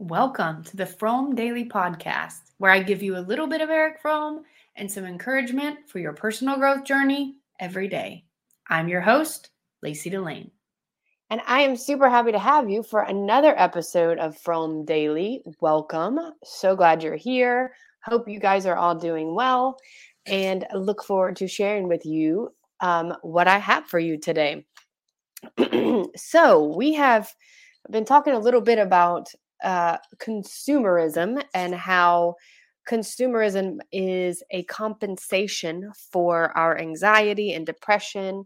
Welcome to the Fromm Daily Podcast, where I give you a little bit of Erich Fromm and some encouragement for your personal growth journey every day. I'm your host, Lacey Delane. And I am super happy to have you for another episode of Fromm Daily. Welcome. So glad you're here. Hope you guys are all doing well and look forward to sharing with you um, what I have for you today. so, we have been talking a little bit about uh, consumerism and how consumerism is a compensation for our anxiety and depression.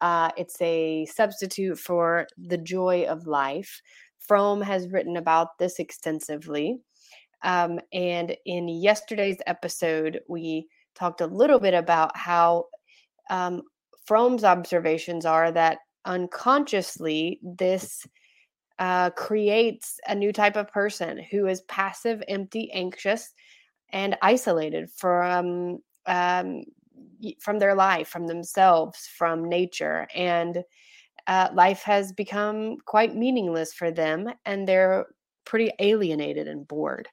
Uh, it's a substitute for the joy of life. Fromm has written about this extensively. Um, and in yesterday's episode, we talked a little bit about how um, Fromm's observations are that unconsciously this uh, creates a new type of person who is passive, empty, anxious, and isolated from um, from their life, from themselves, from nature, and uh, life has become quite meaningless for them, and they're pretty alienated and bored.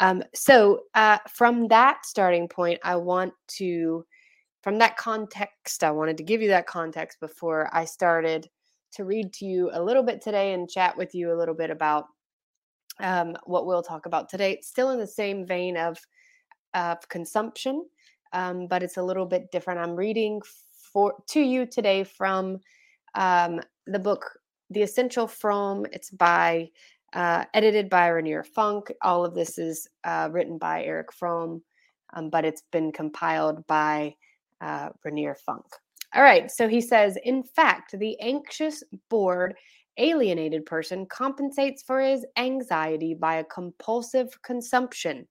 Um, so, uh, from that starting point, I want to, from that context, I wanted to give you that context before I started to read to you a little bit today and chat with you a little bit about um, what we'll talk about today. It's still in the same vein of, of consumption, um, but it's a little bit different. I'm reading for to you today from um, the book The Essential Fromm." It's by uh, edited by Rainer Funk. All of this is uh, written by Erich Fromm, um, but it's been compiled by uh, Rainer Funk. All right. So he says, in fact, the anxious, bored, alienated person compensates for his anxiety by a compulsive consumption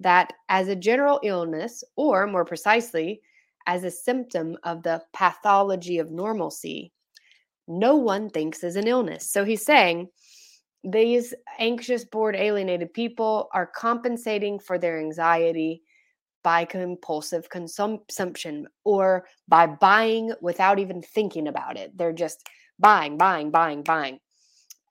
that, as a general illness, or more precisely, as a symptom of the pathology of normalcy, no one thinks is an illness. So he's saying these anxious, bored, alienated people are compensating for their anxiety by compulsive consumption or by buying without even thinking about it. They're just buying, buying, buying, buying.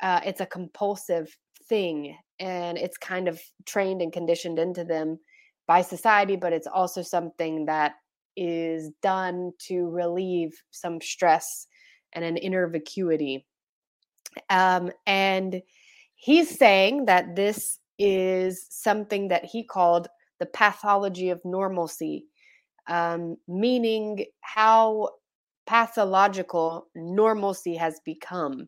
Uh, it's a compulsive thing and it's kind of trained and conditioned into them by society, but it's also something that is done to relieve some stress and an inner vacuity. Um, and he's saying that this is something that he called the pathology of normalcy, um, meaning how pathological normalcy has become,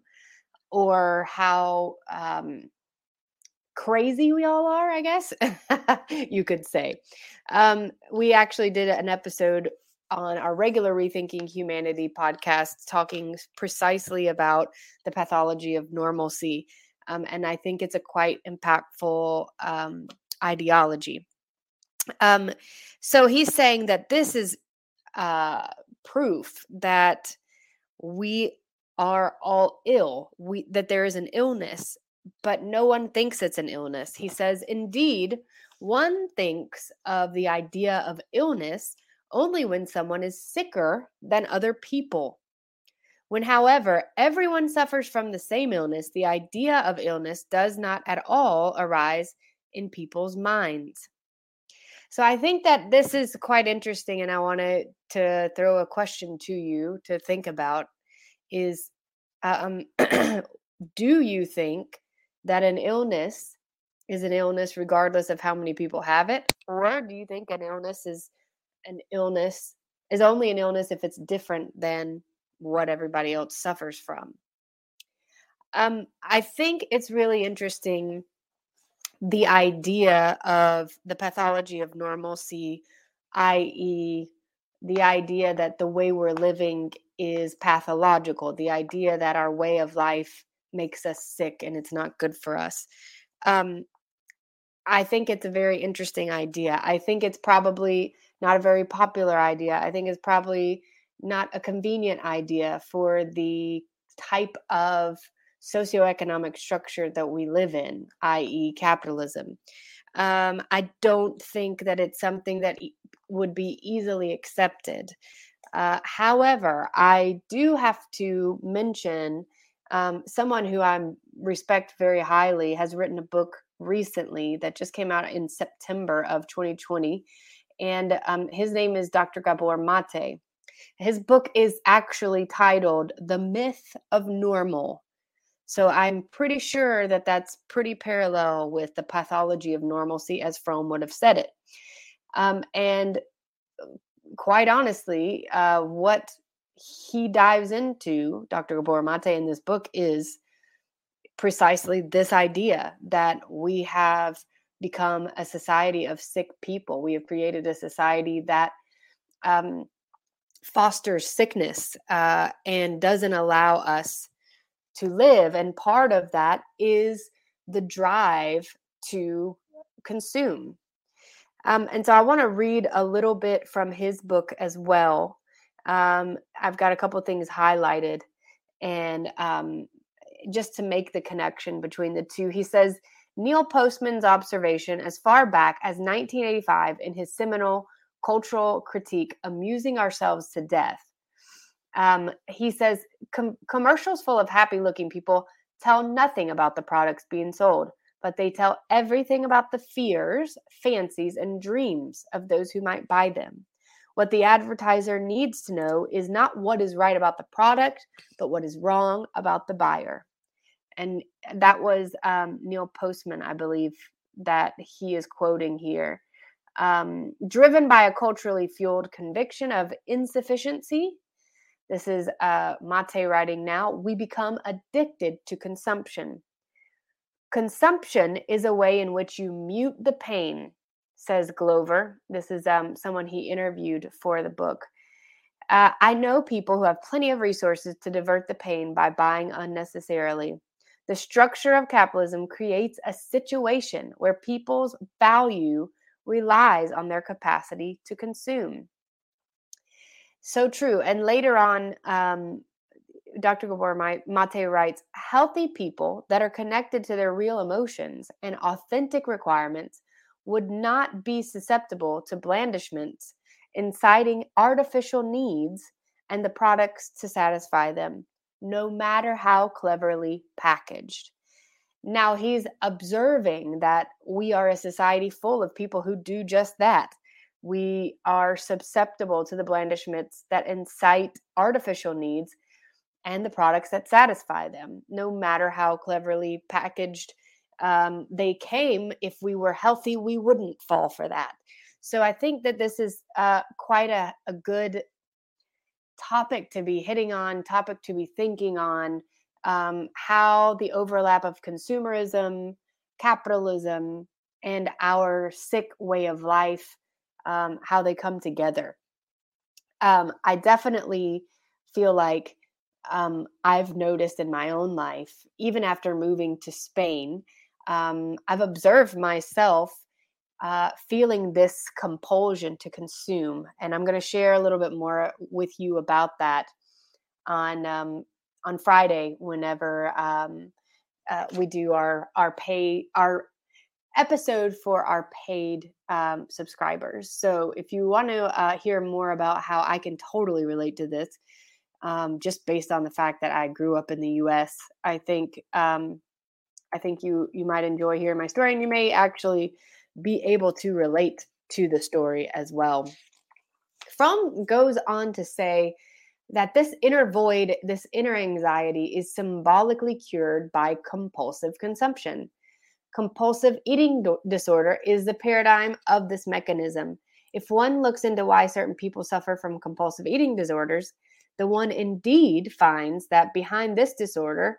or how um, crazy we all are, I guess you could say. Um, we actually did an episode on our regular Rethinking Humanity podcast talking precisely about the pathology of normalcy. Um, and I think it's a quite impactful um, ideology. Um, so he's saying that this is uh, proof that we are all ill, we, that there is an illness, but no one thinks it's an illness. He says, indeed, one thinks of the idea of illness only when someone is sicker than other people. When, however, everyone suffers from the same illness, the idea of illness does not at all arise in people's minds. So I think that this is quite interesting, and I wanted to throw a question to you to think about: is um, do you think that an illness is an illness regardless of how many people have it, or do you think an illness is an illness is only an illness if it's different than what everybody else suffers from? Um, I think it's really interesting the idea of the pathology of normalcy, i.e., the idea that the way we're living is pathological, the idea that our way of life makes us sick and it's not good for us. Um, I think it's a very interesting idea. I think it's probably not a very popular idea. I think it's probably not a convenient idea for the type of socioeconomic structure that we live in, i.e., capitalism. Um, I don't think that it's something that e- would be easily accepted. Uh, however, I do have to mention Um, someone who I respect very highly has written a book recently that just came out in September of 2020. And um, his name is Dr. Gabor Mate. His book is actually titled The Myth of Normal. So I'm pretty sure that that's pretty parallel with the pathology of normalcy, as Fromm would have said it. Um, and uh, quite honestly, uh, what he dives into, Dr. Gabor Mate, in this book is precisely this idea that we have become a society of sick people. We have created a society that um, fosters sickness uh, and doesn't allow us to live. And part of that is the drive to consume. Um, and so I want to read a little bit from his book as well. Um, I've got a couple things highlighted. And um, just to make the connection between the two. He says Neil Postman's observation as far back as 1985 in his seminal cultural critique, Amusing Ourselves to Death. Um, he says Com- commercials full of happy looking people tell nothing about the products being sold, but they tell everything about the fears, fancies, and dreams of those who might buy them. What the advertiser needs to know is not what is right about the product, but what is wrong about the buyer and that was um, Neil Postman, I believe, that he is quoting here. Um, driven by a culturally fueled conviction of insufficiency, this is uh, Mate writing now, we become addicted to consumption. Consumption is a way in which you mute the pain, says Glover. This is um, someone he interviewed for the book. Uh, I know people who have plenty of resources to divert the pain by buying unnecessarily. The structure of capitalism creates a situation where people's value relies on their capacity to consume. So true. And later on, um, Dr. Gabor Mate writes healthy people that are connected to their real emotions and authentic requirements would not be susceptible to blandishments inciting artificial needs and the products to satisfy them no matter how cleverly packaged. Now, he's observing that we are a society full of people who do just that. We are susceptible to the blandishments that incite artificial needs and the products that satisfy them, no matter how cleverly packaged um, they came. If we were healthy, we wouldn't fall for that. So I think that this is uh, quite a, a good topic to be hitting on, topic to be thinking on, um, how the overlap of consumerism, capitalism, and our sick way of life, um, how they come together. Um, I definitely feel like um, I've noticed in my own life, even after moving to Spain, um, I've observed myself uh, feeling this compulsion to consume. And I'm going to share a little bit more with you about that on um, on Friday whenever um, uh, we do our our pay our episode for our paid um, subscribers. So if you want to uh, hear more about how I can totally relate to this, um, just based on the fact that I grew up in the U.S., I think um, I think you you might enjoy hearing my story, and you may actually be able to relate to the story as well. Fromm goes on to say that this inner void, this inner anxiety, is symbolically cured by compulsive consumption. Compulsive eating do- disorder is the paradigm of this mechanism. If one looks into why certain people suffer from compulsive eating disorders, the one indeed finds that behind this disorder,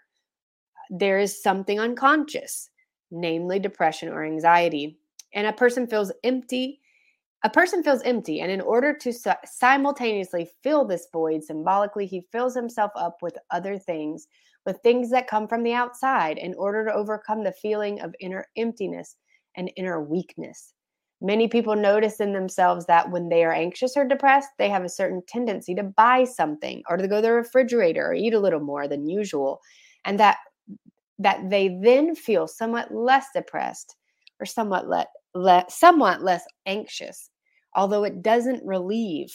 there is something unconscious, namely depression or anxiety and a person feels empty a person feels empty and in order to simultaneously fill this void symbolically he fills himself up with other things with things that come from the outside in order to overcome the feeling of inner emptiness and inner weakness many people notice in themselves that when they are anxious or depressed they have a certain tendency to buy something or to go to the refrigerator or eat a little more than usual and that that they then feel somewhat less depressed or somewhat let le- somewhat less anxious, although it doesn't relieve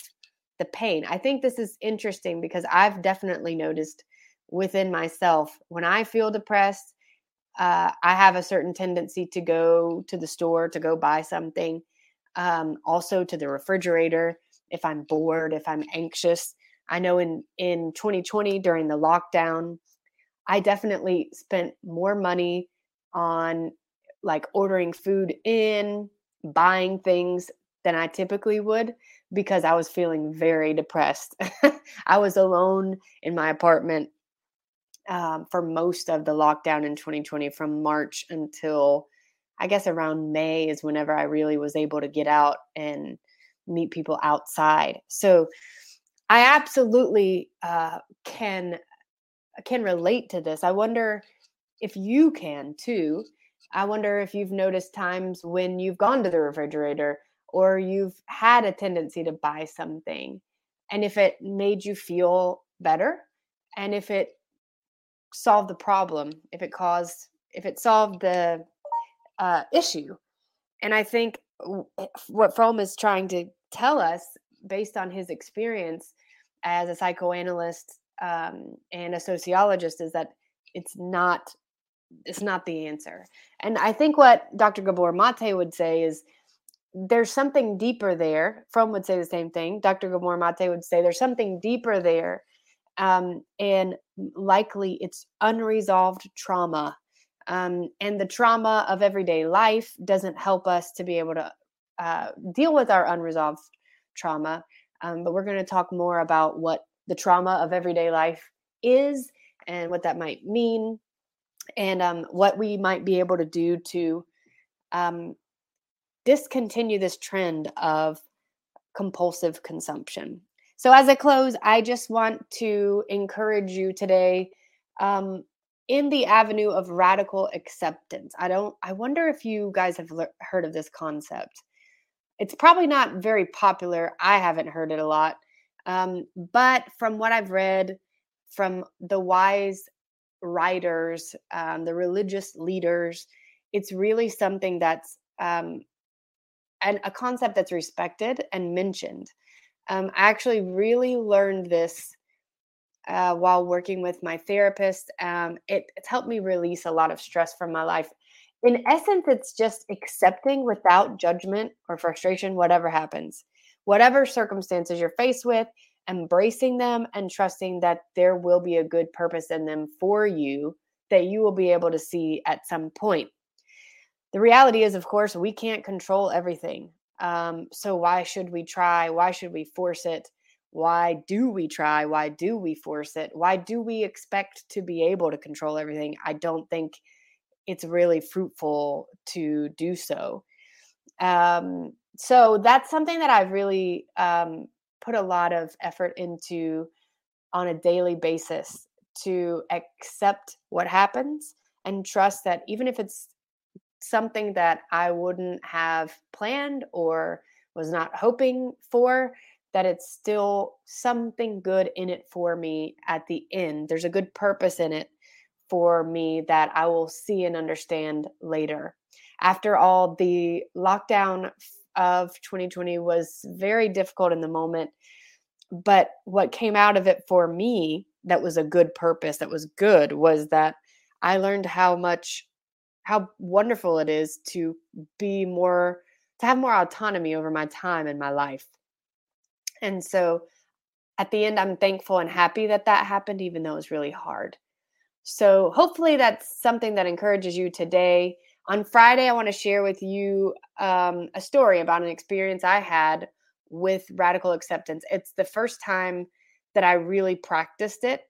the pain. I think this is interesting because I've definitely noticed within myself. When I feel depressed, uh, I have a certain tendency to go to the store to go buy something, um, also to the refrigerator if I'm bored, if I'm anxious. I know in in 2020 during the lockdown, I definitely spent more money on like ordering food in, buying things than I typically would because I was feeling very depressed. I was alone in my apartment um, for most of the lockdown in 2020 from March until I guess around May is whenever I really was able to get out and meet people outside. So I absolutely uh, can can relate to this. I wonder if you can too. I wonder if you've noticed times when you've gone to the refrigerator or you've had a tendency to buy something and if it made you feel better and if it solved the problem, if it caused, if it solved the uh, issue. And I think eh, what Fromm is trying to tell us, based on his experience as a psychoanalyst um, and a sociologist, is that it's not it's not the answer. And I think what Dr. Gabor Mate would say is there's something deeper there. Fromm would say the same thing. Dr. Gabor Mate would say there's something deeper there. Um, and likely it's unresolved trauma. Um, and the trauma of everyday life doesn't help us to be able to uh, deal with our unresolved trauma. Um, but we're going to talk more about what the trauma of everyday life is and what that might mean and um, what we might be able to do to um, discontinue this trend of compulsive consumption. So, as I close, I just want to encourage you today um, in the avenue of radical acceptance. I don't, I wonder if you guys have le- heard of this concept. It's probably not very popular. I haven't heard it a lot. Um, but from what I've read from the wise writers, um, the religious leaders, it's really something that's um, and a concept that's respected and mentioned. Um, I actually really learned this uh, while working with my therapist. Um, it, it's helped me release a lot of stress from my life. In essence, it's just accepting without judgment or frustration whatever happens, whatever circumstances you're faced with, embracing them and trusting that there will be a good purpose in them for you that you will be able to see at some point. The reality is, of course, we can't control everything. Um, so why should we try? Why should we force it? Why do we try? Why do we force it? Why do we expect to be able to control everything? I don't think it's really fruitful to do so. Um, so that's something that I've really um, put a lot of effort into on a daily basis to accept what happens and trust that even if it's something that I wouldn't have planned or was not hoping for, that it's still something good in it for me at the end. There's a good purpose in it for me that I will see and understand later. After all, the lockdown of 2020 was very difficult in the moment. But what came out of it for me that was a good purpose, that was good, was that I learned how much how wonderful it is to be more to have more autonomy over my time and my life. And so at the end i'm thankful and happy that that happened even though it was really hard. So hopefully that's something that encourages you today. On friday i want to share with you um, a story about an experience i had with radical acceptance. It's the first time that i really practiced it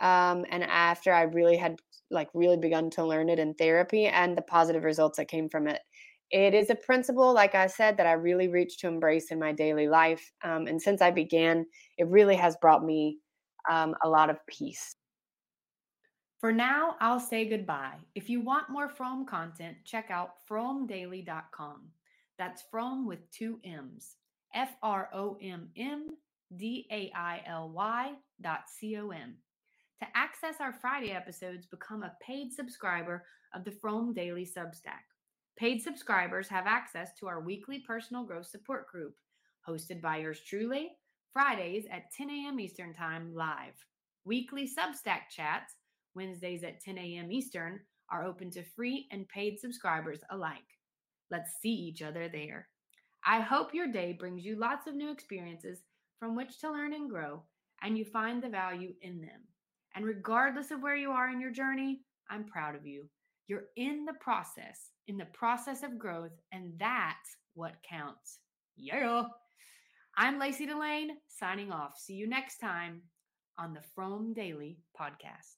um, and after i really had like really begun to learn it in therapy and the positive results that came from it. It is a principle, like I said, that I really reach to embrace in my daily life. Um, and since I began, it really has brought me um, a lot of peace. For now, I'll say goodbye. If you want more Fromm content, check out frommdaily.com. That's Fromm with two M's. F R O M M D A I L Y dot C O M. To access our Friday episodes, become a paid subscriber of the Fromm Daily Substack. Paid subscribers have access to our weekly personal growth support group, hosted by yours truly, Fridays at 10 a.m. Eastern Time live. Weekly Substack chats, Wednesdays at 10 a.m. Eastern, are open to free and paid subscribers alike. Let's see each other there. I hope your day brings you lots of new experiences from which to learn and grow, and you find the value in them. And regardless of where you are in your journey, I'm proud of you. You're in the process, in the process of growth, and that's what counts. Yeah. I'm Lacey Delane signing off. See you next time on the Fromm Daily podcast.